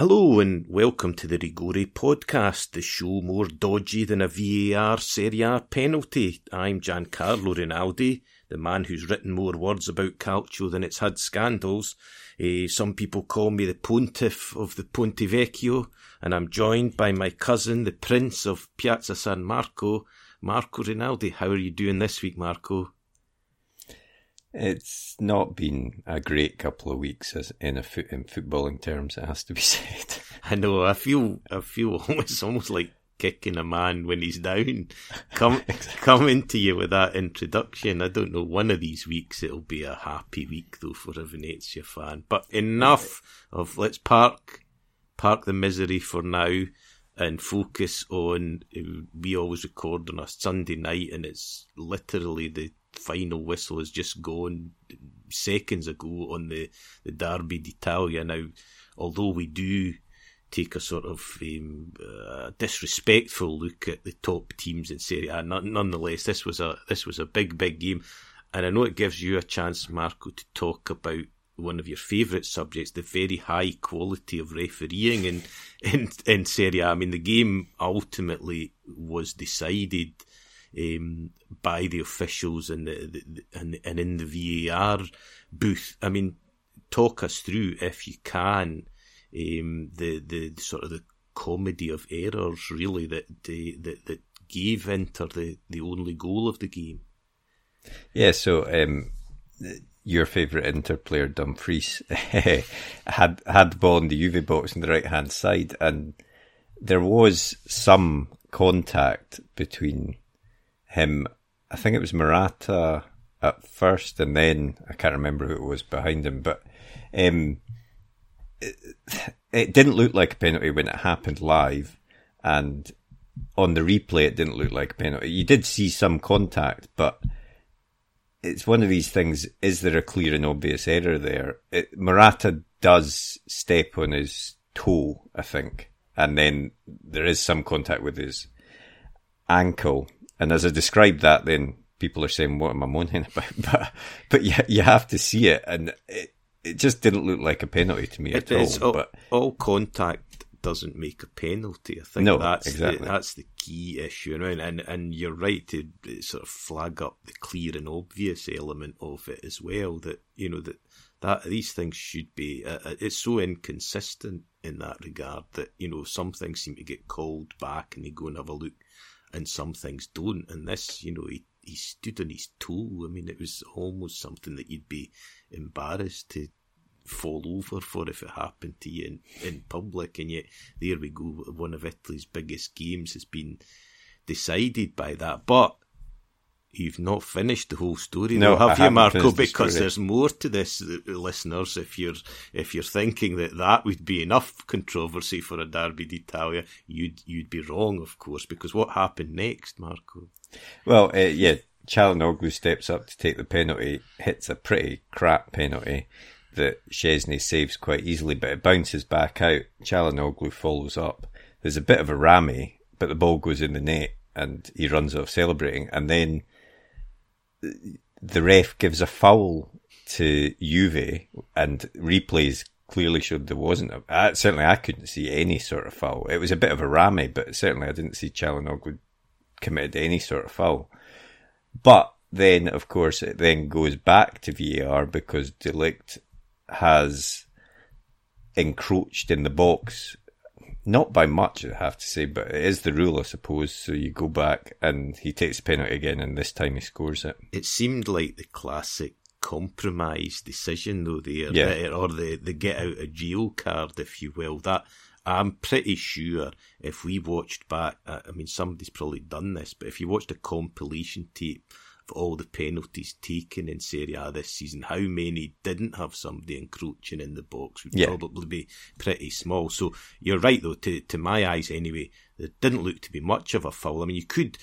Hello and welcome to the Rigore podcast, the show more dodgy than a VAR Serie A penalty. I'm Giancarlo Rinaldi, the man who's written more words about Calcio than it's had scandals. Uh, some people call me the pontiff of the Ponte Vecchio, and I'm joined by my cousin, the prince of Piazza San Marco, Marco Rinaldi. How are you doing this week, Marco? It's not been a great couple of weeks as in a foot in footballing terms. It has to be said. I know. I feel. I feel almost almost like kicking a man when he's down. Come exactly. coming to you with that introduction. I don't know. One of these weeks it'll be a happy week though for a Venezia fan. But enough of let's park park the misery for now and focus on. Uh, we always record on a Sunday night, and it's literally the final whistle has just gone seconds ago on the, the Derby d'Italia. Now, although we do take a sort of um, uh, disrespectful look at the top teams in Serie A, nonetheless, this was a this was a big, big game, and I know it gives you a chance, Marco, to talk about one of your favourite subjects, the very high quality of refereeing in, in in Serie A. I mean, the game ultimately was decided um, by the officials and, the, the, and and in the VAR booth. I mean, talk us through if you can um, the the sort of the comedy of errors really that that that gave Inter the the only goal of the game. Yeah, so um, your favourite Inter player Dumfries had had the ball in the Juve box on the right hand side, and there was some contact between him. I think it was Morata at first, and then I can't remember who it was behind him, but um, it, it didn't look like a penalty when it happened live, and on the replay, it didn't look like a penalty. You did see some contact, but it's one of these things. Is there a clear and obvious error there? It, Morata does step on his toe, I think, and then there is some contact with his ankle. And as I described that, then people are saying, "What am I moaning about?" But but you you have to see it, and it it just didn't look like a penalty to me at all, all. But all contact doesn't make a penalty. I think no, that's exactly. the, that's the key issue, and and and you're right to sort of flag up the clear and obvious element of it as well. That you know that that these things should be. Uh, uh it's so inconsistent in that regard that you know some things seem to get called back and they go and have a look and some things don't. And this, you know, he, he stood on his toe. I mean, it was almost something that you'd be embarrassed to fall over for if it happened to you in, in public. And yet, there we go. One of Italy's biggest games has been decided by that. But you've not finished the whole story, no, though, have I you, Marco? The because there's more to this, uh, listeners. If you're if you're thinking that that would be enough controversy for a Derby d'Italia, you'd you'd be wrong, of course. Because what happened next, Marco? Well, uh, yeah, Calhanoglu steps up to take the penalty, hits a pretty crap penalty that Szczesny saves quite easily, but it bounces back out. Calhanoglu follows up. There's a bit of a rammy, but the ball goes in the net and he runs off celebrating. And then the ref gives a foul to Juve, and replays clearly showed there wasn't. A, certainly, I couldn't see any sort of foul. It was a bit of a rammy, but certainly I didn't see Calhanoglu committed any sort of foul. But then, of course, it then goes back to VAR because de Ligt has encroached in the box not by much, I have to say, but it is the rule, I suppose. So you go back and he takes the penalty again, and this time he scores it. It seemed like the classic compromise decision, though, there, yeah. or the, the get out of jail card, if you will. That I'm pretty sure if we watched back, I mean, somebody's probably done this, but if you watched a compilation tape all the penalties taken in Serie A this season, how many didn't have somebody encroaching in the box would yeah. probably be pretty small. So you're right, though, to, to my eyes anyway, there didn't look to be much of a foul. I mean, you could,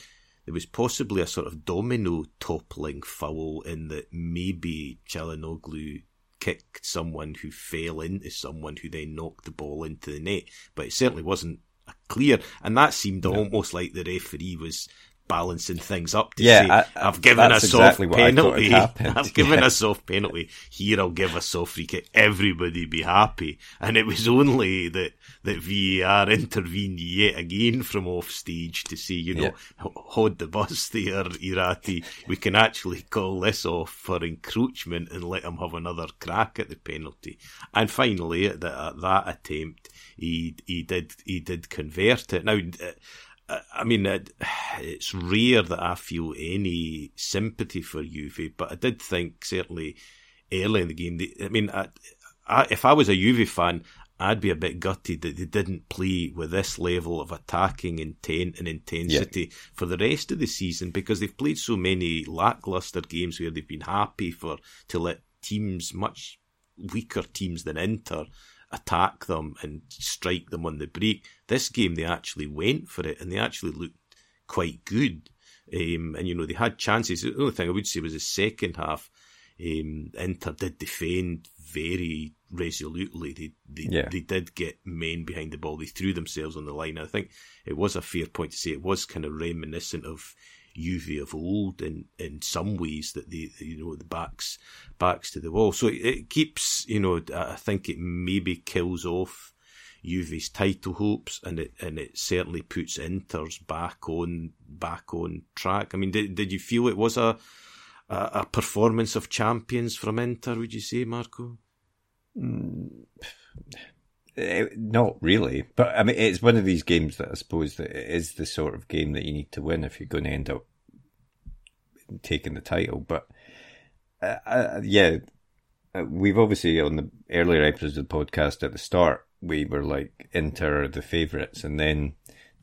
there was possibly a sort of domino toppling foul in that maybe Calhanoglu kicked someone who fell into someone who then knocked the ball into the net, but it certainly wasn't clear, and that seemed almost like the referee was balancing things up to Yeah, say, I- have given a soft exactly what I thought had penalty. I've given Yeah. a soft penalty. Here I'll give a soft free kick. Everybody be happy. And it was only that, that VAR intervened yet again from off stage to say, you know, Yeah. hold the bus there, Irrati. We can actually call this off for encroachment and let him have another crack at the penalty. And finally, at, the, at that attempt, he he did he did convert it. Now, I mean, it's rare that I feel any sympathy for Juve, but I did think certainly early in the game. I mean, I, I, if I was a Juve fan, I'd be a bit gutted that they didn't play with this level of attacking intent and intensity for the rest of the season because they've played so many lackluster games where they've been happy for to let teams much weaker teams than Inter attack them and strike them on the break. This game they actually went for it and they actually looked quite good. Um, and you know they had chances. The only thing I would say was the second half. Um, Inter did defend very resolutely. They they, Yeah. they did get men behind the ball. They threw themselves on the line. I think it was a fair point to say it was kind of reminiscent of Juve of old in, in some ways that they you know the backs backs to the wall. So it, it keeps you know I think it maybe kills off Juve's title hopes and it and it certainly puts Inter's back on back on track. I mean, did did you feel it was a a, a performance of champions from Inter? Would you say, Marco? Mm, Eh, not really, but I mean, it's one of these games that I suppose that it is the sort of game that you need to win if you're going to end up taking the title. But uh, uh, yeah, uh, we've obviously on the earlier episodes of the podcast at the start we were like Inter the favourites, and then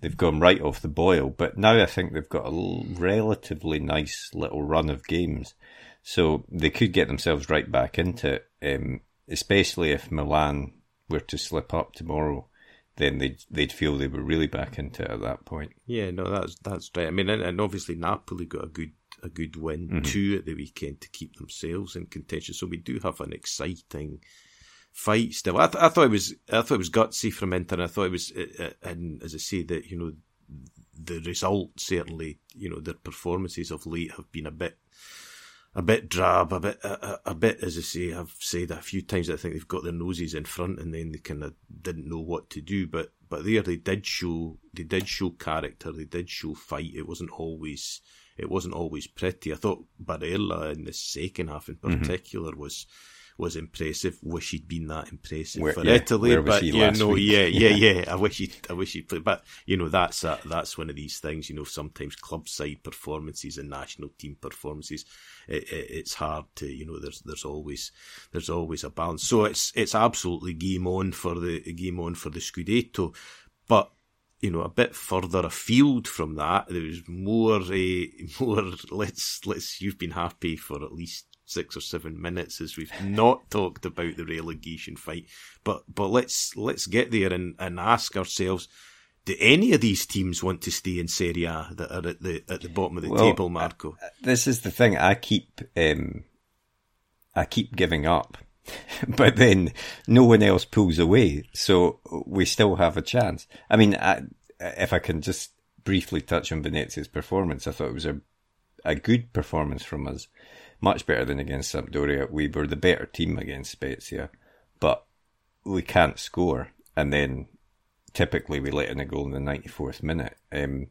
they've gone right off the boil. But now I think they've got a l- relatively nice little run of games, so they could get themselves right back into it. Um, especially if Milan were to slip up tomorrow, then they'd they'd feel they were really back into it at that point. Yeah, no, that's that's right. I mean, and, and obviously Napoli got a good a good win too at the weekend to keep themselves in contention. So we do have an exciting fight still. I, th- I thought it was I thought it was gutsy from Inter. And I thought it was, uh, uh, and as I say, that you know the result certainly, you know, their performances of late have been a bit a bit drab, a bit, a, a- a bit, as I say, I've said a few times. I think they've got their noses in front, and then they kind of didn't know what to do. But but there, they did show, they did show character. They did show fight. It wasn't always, it wasn't always pretty. I thought Barella in the second half, in mm-hmm. particular, was was impressive. Wish he'd been that impressive Where- for yeah, Italy, but you know, week? yeah, yeah, yeah. I wish he, I wish he'd played, but you know, that's a, that's one of these things. You know, sometimes club side performances and national team performances, it, it, it's hard to, you know, there's there's always there's always a balance. So it's it's absolutely game on for the game on for the Scudetto, but you know, a bit further afield from that, there was more, uh, more. Let's let's. You've been happy for at least six or seven minutes as we've not talked about the relegation fight, but but let's let's get there and, and ask ourselves: Do any of these teams want to stay in Serie A that are at the at the bottom of the Well, table, Marco? This is the thing. I keep um, I keep giving up, but then no one else pulls away, so we still have a chance. I mean, I, if I can just briefly touch on Venezia's performance, I thought it was a a good performance from us, much better than against Sampdoria. We were the better team against Spezia, but we can't score, and then typically we let in a goal in the ninety fourth minute. Um,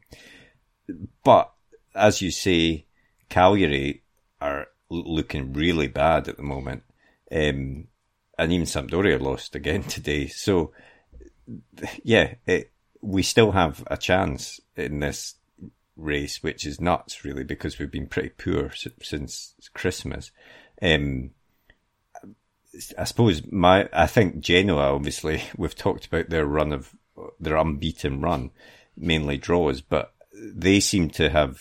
but as you say, Cagliari are looking really bad at the moment, um, and even Sampdoria lost again today. So, yeah, it, we still have a chance in this race, which is nuts, really, because we've been pretty poor since Christmas. Um, I suppose my, I think Genoa, obviously, we've talked about their run of their unbeaten run, mainly draws, but they seem to have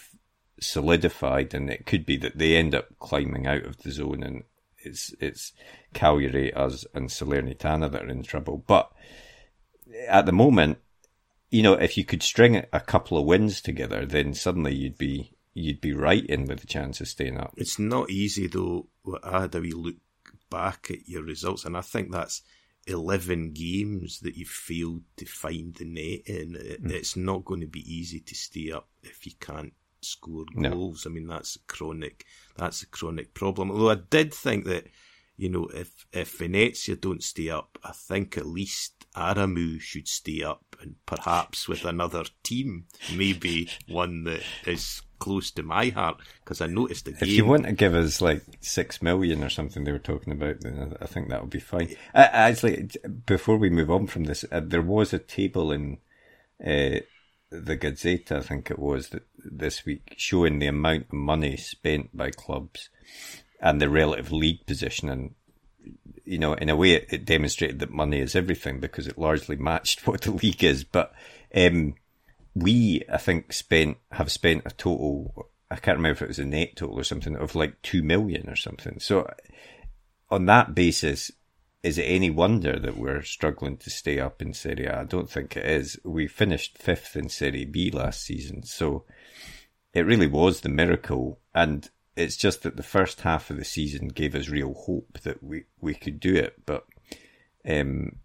solidified, and it could be that they end up climbing out of the zone, and it's it's Cagliari, us, and Salernitana that are in trouble. But at the moment, you know, if you could string a couple of wins together, then suddenly you'd be you'd be right in with the chance of staying up. It's not easy though. I had a wee look back at your results, and I think that's eleven games that you've failed to find the net in. It, hmm. It's not going to be easy to stay up if you can't score goals. No. I mean, that's a chronic, that's a chronic problem. Although I did think that, you know, if, if Venezia don't stay up, I think at least Aramu should stay up and perhaps with another team, maybe one that is close to my heart because I noticed the game. If you want to give us like six million or something they were talking about, then I think that would be fine. actually, before we move on from this, uh, there was a table in uh, the Gazzetta, I think it was, that this week showing the amount of money spent by clubs and the relative league position. And, you know, in a way, it, it demonstrated that money is everything because it largely matched what the league is. But um, we, I think, spent have spent a total. I can't remember if it was a net total or something of like two million or something. So, on that basis, is it any wonder that we're struggling to stay up in Serie A? I don't think it is. We finished fifth in Serie B last season, so it really was the miracle. And it's just that the first half of the season gave us real hope that we, we could do it. But um,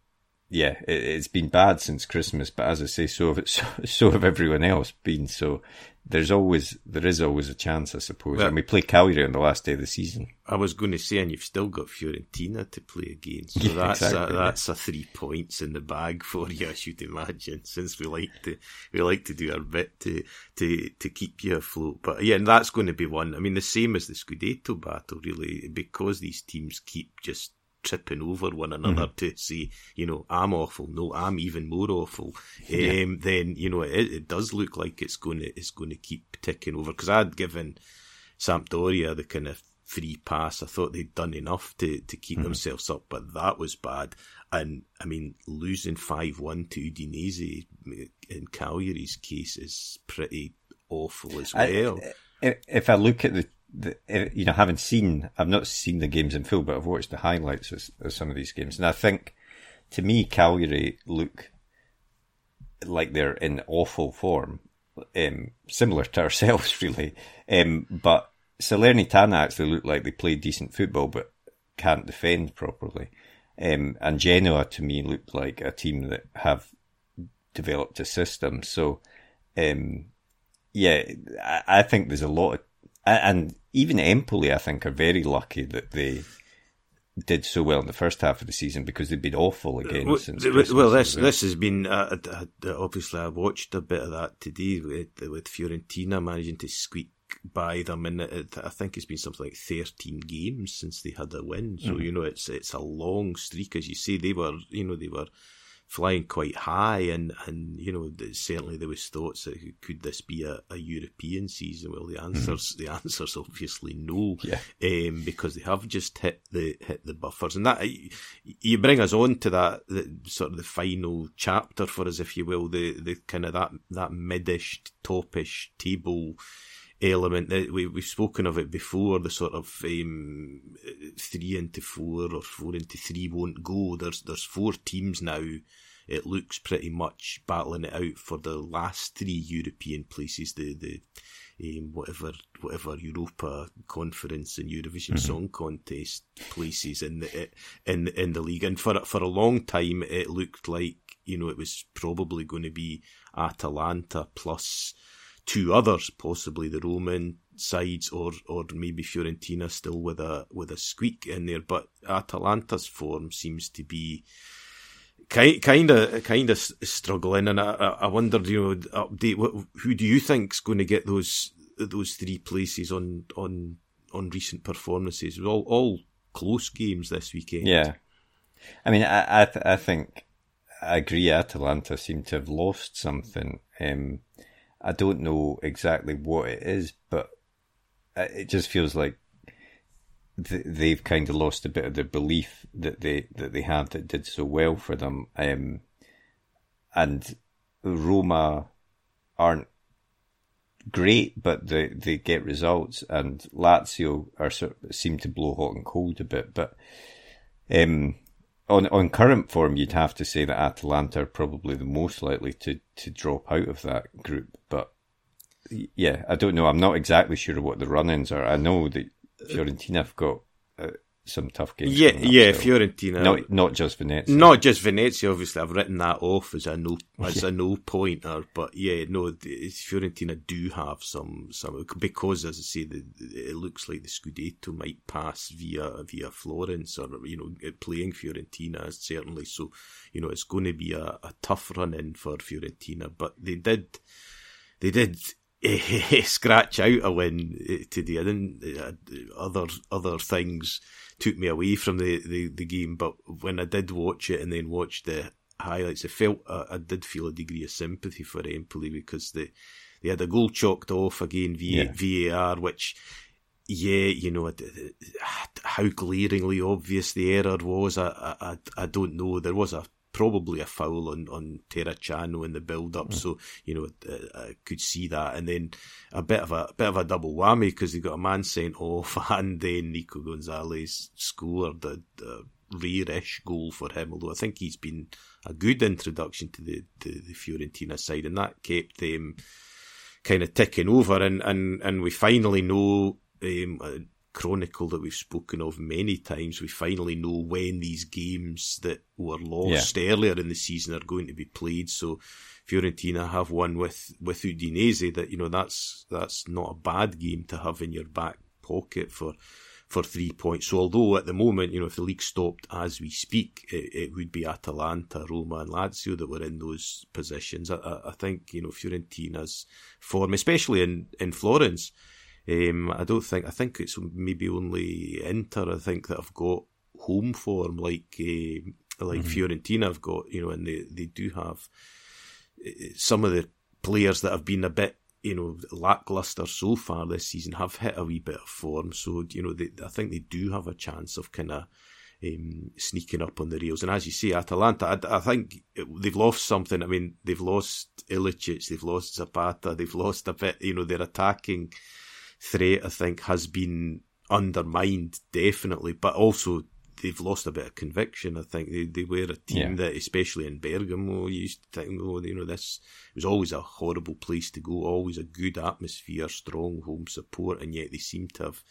yeah, it, has been bad since Christmas. But as I say, so have, it, so, so have everyone else been. So there's always there is always a chance, I suppose. Well, and we play Cagliari on the last day of the season. I was going to say, and you've still got Fiorentina to play against, so yeah, that's exactly, a, that's yeah. a three points in the bag for you, I should imagine. Since we like to we like to do our bit to to to keep you afloat, but yeah, and that's going to be one. I mean, the same as the Scudetto battle, really, because these teams keep just tripping over one another mm-hmm. to say, you know, I'm awful. No, I'm even more awful. Yeah. Um, then you know, it, it, does look like it's going to it's going to keep ticking over. Because I'd given Sampdoria the kind of free pass. I thought they'd done enough to to keep mm-hmm. themselves up, but that was bad. And I mean, losing five one to Udinese in Cagliari's case is pretty awful as well. I, if I look at the the, eh, you know, having seen, I've not seen the games in full, but I've watched the highlights of, of some of these games, and I think, to me, Cagliari look like they're in awful form, um, similar to ourselves, really. Um, but Salernitana actually look like they play decent football, but can't defend properly. Um, and Genoa, to me, looked like a team that have developed a system. So, um, yeah, I, I think there's a lot of and even Empoli, I think, are very lucky that they did so well in the first half of the season because they've been awful again well, since. Christmas well, this this has been uh, uh, uh, obviously I watched a bit of that today with with Fiorentina managing to squeak by them, and it, I think it's been something like thirteen games since they had a win. So mm-hmm. you know it's it's a long streak, as you say. They were you know they were flying quite high, and and you know certainly there was thoughts that could this be a, a European season? Well, the answers mm-hmm. the answers obviously no, yeah. um, because they have just hit the hit the buffers, and that you bring us on to that the, sort of the final chapter for us, if you will, the the kind of that that midish topish table element that we, we've spoken of it before the sort of um, three into four or four into three won't go. There's there's four teams now. It looks pretty much battling it out for the last three European places the the um, whatever whatever Europa Conference and Eurovision mm-hmm. Song Contest places in the in in the league. And for for a long time it looked like you know it was probably going to be Atalanta plus two others, possibly the Roman sides or or maybe Fiorentina still with a with a squeak in there. But Atalanta's form seems to be kind of kind of struggling, and I, I wondered, you know, update who do you think's going to get those those three places on on on recent performances? All all close games this weekend. Yeah, I mean, I I, th- I think I agree. Atalanta seem to have lost something. Um, I don't know exactly what it is, but it just feels like they've kind of lost a bit of the belief that they that they had that did so well for them. Um, and Roma aren't great, but they they get results, and Lazio are sort of, seem to blow hot and cold a bit. But um, on on current form, you'd have to say that Atalanta are probably the most likely to, to drop out of that group. But yeah, I don't know. I'm not exactly sure what the run-ins are. I know that Fiorentina have got some tough games. Yeah, yeah, so. Fiorentina. Not not just Venezia. Not just Venezia, obviously. I've written that off as a no as a no pointer, but yeah, no, Fiorentina do have some some because, as I say, the, it looks like the Scudetto might pass via via Florence or you know playing Fiorentina certainly. So you know it's going to be a, a tough run in for Fiorentina, but they did they did scratch out a win eh, today. I didn't uh, other other things took me away from the, the, the game. But when I did watch it and then watch the highlights, I felt uh, I did feel a degree of sympathy for Empoli because they they had a goal chalked off again via yeah. VAR, which yeah, you know how glaringly obvious the error was. I I I don't know. There was a probably a foul on, on Terracciano in the build up. Mm. So, you know, I, I, could see that. And then a bit of a, a bit of a double whammy because they got a man sent off and then Nico Gonzalez scored a, a rare-ish goal for him, although I think he's been a good introduction to the, the, the Fiorentina side and that kept them kind of ticking over and, and, and we finally know um, chronicle that we've spoken of many times. We finally know when these games that were lost yeah. earlier in the season are going to be played. So Fiorentina have one with, with Udinese that, you know, that's, that's not a bad game to have in your back pocket for, for three points. So although at the moment, you know, if the league stopped as we speak, it, it would be Atalanta, Roma and Lazio that were in those positions. I, I, I think, you know, Fiorentina's form, especially in, in Florence, um, I don't think. I think it's maybe only Inter. I think that I've got home form like uh, like mm-hmm. Fiorentina have got. You know, and they they do have uh, some of the players that have been a bit you know lackluster so far this season have hit a wee bit of form. So you know, they, I think they do have a chance of kind of. Um, sneaking up on the rails. And as you say, Atalanta, I, I, think they've lost something. I mean, they've lost Ilicic, they've lost Zapata, they've lost a bit, you know, they're attacking threat, I think, has been undermined definitely, but also they've lost a bit of conviction. I think they, they were a team yeah. that, especially in Bergamo, you used to think, oh, you know, this was always a horrible place to go, always a good atmosphere, strong home support, and yet they seem to have,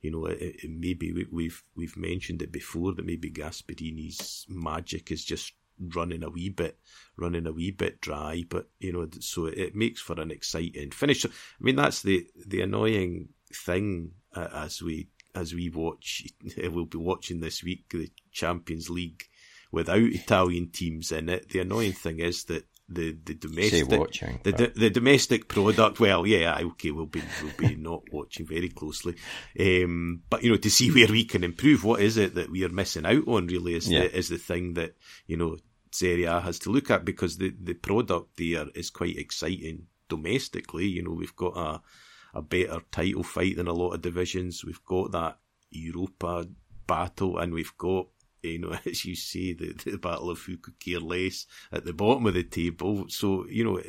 you know, it, it, maybe we, we've we've mentioned it before that maybe Gasperini's magic is just running a wee bit, running a wee bit dry. But you know, so it makes for an exciting finish. I mean, that's the the annoying thing uh, as we as we watch. We'll be watching this week the Champions League without Italian teams in it. The annoying thing is that the the domestic watching, the, the, the domestic product. Well, yeah, okay, we'll be we'll be not watching very closely, um, but you know to see where we can improve. What is it that we are missing out on? Really, is yeah. the is the thing that you know Serie A has to look at because the the product there is quite exciting domestically. You know, we've got a a better title fight than a lot of divisions. We've got that Europa battle, and we've got you know, as you say, the, the battle of who could care less at the bottom of the table. So, you know,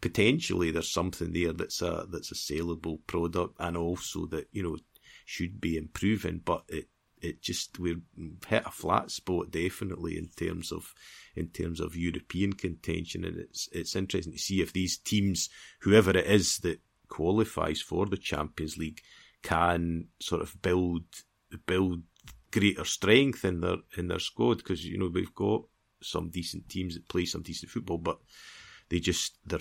potentially there's something there that's a, that's a saleable product and also that, you know, should be improving, but it, it just, we've hit a flat spot definitely in terms of, in terms of European contention. And it's, it's interesting to see if these teams, whoever it is that qualifies for the Champions League, can sort of build, build greater strength in their in their squad because you know we've got some decent teams that play some decent football, but they just they're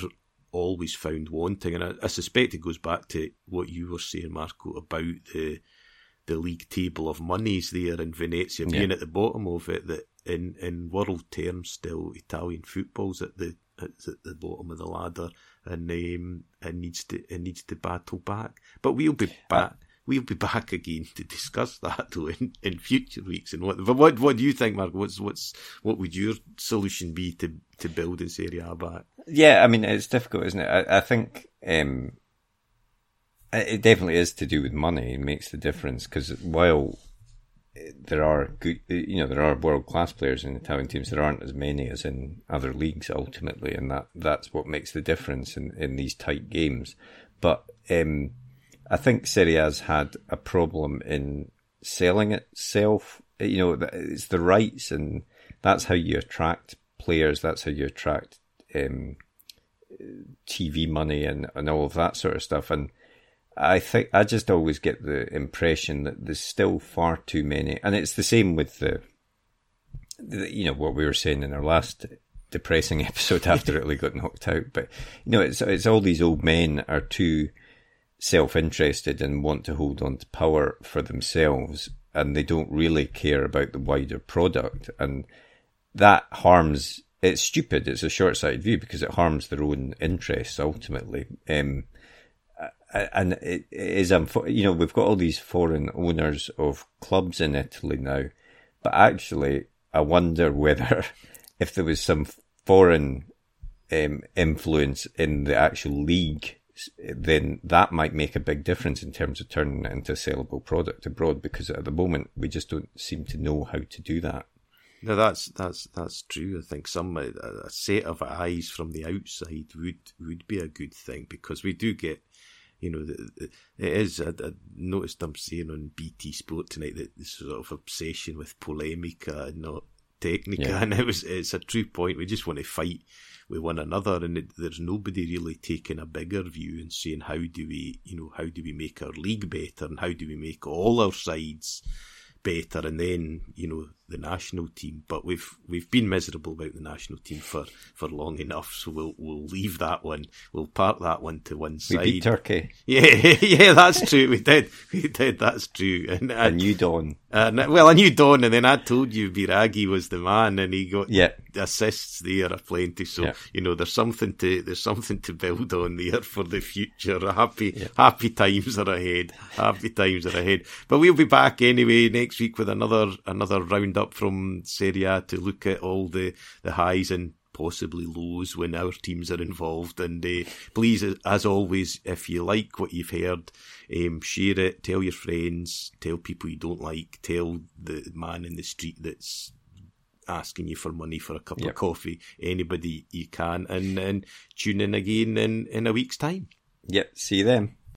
always found wanting, and I, I suspect it goes back to what you were saying, Marco, about the the league table of monies there in Venezia yeah. being at the bottom of it. That in in world terms, still Italian football's at the at the bottom of the ladder, and um, it needs to it needs to battle back. But we'll be back we'll be back again to discuss that though in, in future weeks and what. But what what do you think, Mark? What's what's what would your solution be to to build in Serie A back? Yeah, I mean it's difficult, isn't it? I, I think um, it definitely is to do with money. It makes the difference because while there are good, you know, there are world class players in Italian teams. There aren't as many as in other leagues ultimately, and that that's what makes the difference in in these tight games. But um, I think Serie A's had a problem in selling itself. You know, it's the rights, and that's how you attract players. That's how you attract um, TV money and, and all of that sort of stuff. And I think I just always get the impression that there's still far too many, and it's the same with the, the you know, what we were saying in our last depressing episode after Italy got knocked out. But you know, it's it's all these old men are too self-interested and want to hold on to power for themselves, and they don't really care about the wider product, and that harms. It's stupid. It's a short-sighted view because it harms their own interests ultimately. Um, and it is, you know, we've got all these foreign owners of clubs in Italy now, but actually, I wonder whether if there was some foreign um, influence in the actual league, then that might make a big difference in terms of turning it into a saleable product abroad. Because at the moment, we just don't seem to know how to do that. No, that's that's that's true. I think some a set of eyes from the outside would would be a good thing because we do get you know, it is. I, I noticed I'm saying on BT Sport tonight that this sort of obsession with polemica and not technica, yeah. and it was it's a true point. We just want to fight with one another, and it, there's nobody really taking a bigger view and saying how do we, you know, how do we make our league better, and how do we make all our sides better, and then you know the national team. But we've we've been miserable about the national team for, for long enough, so we'll we'll leave that one. We'll park that one to one side. We beat Turkey. Yeah, yeah, that's true. We did, we did. That's true. And I, knew Don. Uh, well, I knew Don, and then I told you Biraghi was the man, and he got yeah. assists there aplenty. So yeah. you know, there's something to there's something to build on there for the future. Happy yeah. happy times are ahead. Happy times are ahead. But we'll be back anyway next week with another another roundup from Serie A to look at all the the highs and possibly lows when our teams are involved. And uh, please, as always, if you like what you've heard, um, share it, tell your friends, tell people you don't like, tell the man in the street that's asking you for money for a cup yep. of coffee, anybody you can, and, and tune in again in, in a week's time. Yep, see you then.